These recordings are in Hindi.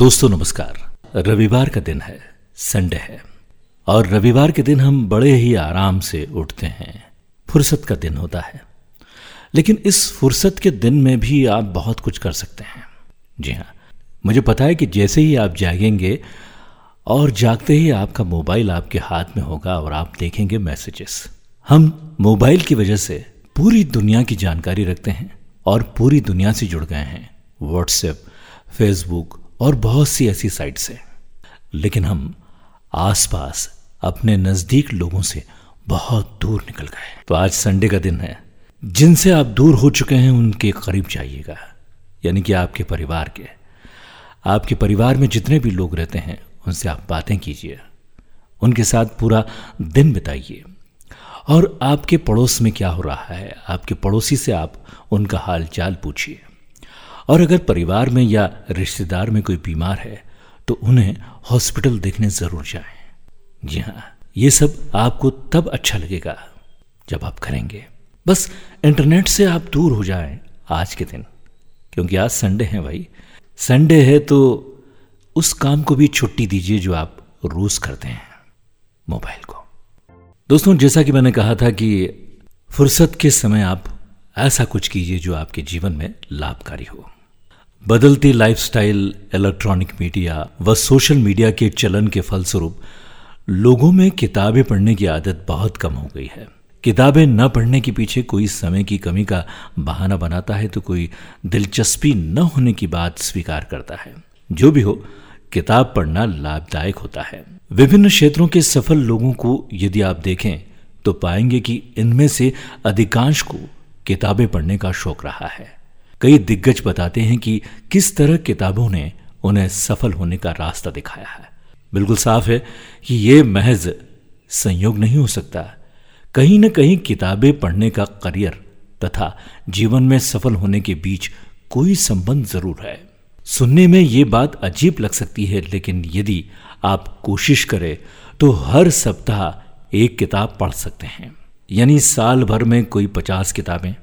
दोस्तों, नमस्कार। रविवार का दिन है, संडे है, और रविवार के दिन हम बड़े ही आराम से उठते हैं। फुर्सत का दिन होता है। लेकिन इस फुर्सत के दिन में भी आप बहुत कुछ कर सकते हैं। जी हाँ मुझे पता है कि जैसे ही आप जागेंगे और जागते ही आपका मोबाइल आपके हाथ में होगा और आप देखेंगे मैसेजेस। हम मोबाइल की वजह से पूरी दुनिया की जानकारी रखते हैं और पूरी दुनिया से जुड़ गए हैं। व्हाट्सएप, फेसबुक और बहुत सी ऐसी साइट्स हैं। लेकिन हम आसपास अपने नज़दीक लोगों से बहुत दूर निकल गए तो आज संडे का दिन है। जिनसे आप दूर हो चुके हैं, उनके करीब जाइएगा। यानी कि आपके परिवार के। आपके परिवार में जितने भी लोग रहते हैं, उनसे आप बातें कीजिए। उनके साथ पूरा दिन बिताइए। और आपके पड़ोस में क्या हो रहा है? आपके पड़ोसी से आप उनका हाल चाल पूछिए। और अगर परिवार में या रिश्तेदार में कोई बीमार है तो उन्हें हॉस्पिटल देखने ज़रूर जाएँ। जी हाँ ये सब आपको तब अच्छा लगेगा जब आप करेंगे। बस इंटरनेट से आप दूर हो जाएँ आज के दिन, क्योंकि आज संडे है भाई। संडे है तो उस काम को भी छुट्टी दीजिए जो आप रोज करते हैं मोबाइल को। दोस्तों, जैसा कि मैंने कहा था कि फुर्सत के समय आप ऐसा कुछ कीजिए जो आपके जीवन में लाभकारी हो। बदलती लाइफस्टाइल इलेक्ट्रॉनिक मीडिया व सोशल मीडिया के चलन के फलस्वरूप लोगों में किताबें पढ़ने की आदत बहुत कम हो गई है। किताबें न पढ़ने के पीछे कोई समय की कमी का बहाना बनाता है तो कोई दिलचस्पी न होने की बात स्वीकार करता है। जो भी हो, किताब पढ़ना लाभदायक होता है। विभिन्न क्षेत्रों के सफल लोगों को यदि आप देखें तो पाएँगे कि इनमें से अधिकांश को किताबें पढ़ने का शौक रहा है। कई दिग्गज बताते हैं कि किस तरह किताबों ने उन्हें सफल होने का रास्ता दिखाया है। बिल्कुल साफ़ है कि यह महज संयोग नहीं हो सकता। कहीं न कहीं किताबें पढ़ने का करियर तथा जीवन में सफल होने के बीच कोई संबंध ज़रूर है। सुनने में ये बात अजीब लग सकती है, लेकिन यदि आप कोशिश करें तो हर सप्ताह एक किताब पढ़ सकते हैं। यानी साल भर में कोई पचास किताबें।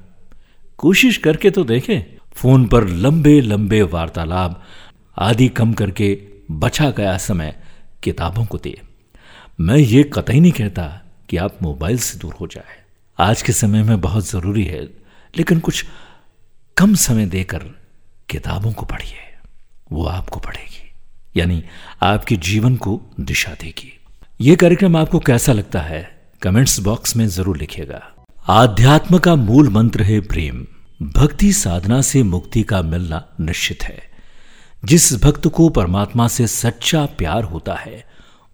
कोशिश करके तो देखें। फ़ोन पर लंबे लंबे वार्तालाप, आदि कम करके बचा गया समय किताबों को दे मैं ये कतई नहीं कहता कि आप मोबाइल से दूर हो जाए। आज के समय में बहुत ज़रूरी है, लेकिन कुछ कम समय देकर किताबों को पढ़िए। वो आपको पढ़ेगी, यानी आपके जीवन को दिशा देगी। ये कार्यक्रम आपको कैसा लगता है, कमेंट्स बॉक्स में ज़रूर लिखिएगा। आध्यात्म का मूल मंत्र है प्रेम। भक्ति साधना से मुक्ति का मिलना निश्चित है। जिस भक्त को परमात्मा से सच्चा प्यार होता है,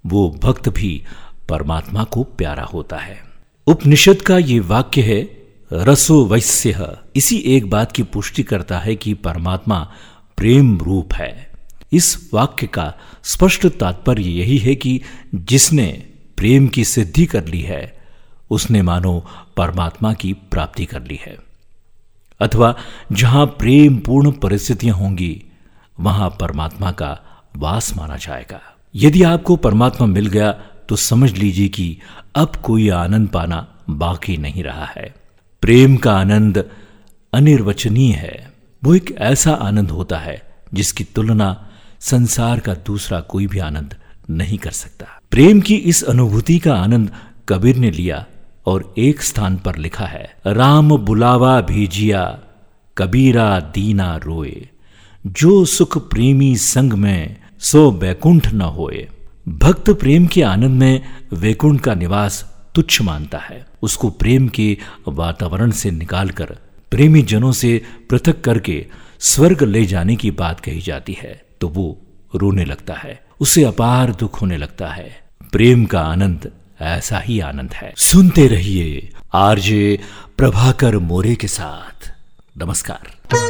वो भक्त भी परमात्मा को प्यारा होता है। उपनिषद का ये वाक्य है, रसो वैश्य इसी एक बात की पुष्टि करता है कि परमात्मा प्रेम रूप है। इस वाक्य का स्पष्ट तात्पर्य यही है कि जिसने प्रेम की सिद्धि कर ली है उसने मानो परमात्मा की प्राप्ति कर ली है। अथवा जहाँ प्रेम पूर्ण परिस्थितियाँ होंगी, वहाँ परमात्मा का वास माना जाएगा। यदि आपको परमात्मा मिल गया तो समझ लीजिए कि अब कोई आनंद पाना बाकी नहीं रहा है। प्रेम का आनंद अनिर्वचनीय है। वो एक ऐसा आनंद होता है, जिसकी तुलना संसार का दूसरा कोई भी आनंद नहीं कर सकता। प्रेम की इस अनुभूति का आनंद कबीर ने लिया और एक स्थान पर लिखा है, राम बुलावा भेजिया कबीरा दीना रोए। जो सुख प्रेमी संग में, सो बैकुंठ न होए। भक्त प्रेम के आनंद में, वैकुंठ का निवास तुच्छ मानता है। उसको प्रेम के वातावरण से निकालकर, प्रेमी जनों से पृथक करके, स्वर्ग ले जाने की बात कही जाती है। तो वो रोने लगता है। उसे अपार दुख होने लगता है। प्रेम का आनंद ऐसा ही आनंद है। सुनते रहिए आरजे प्रभाकर मोरे के साथ। नमस्कार।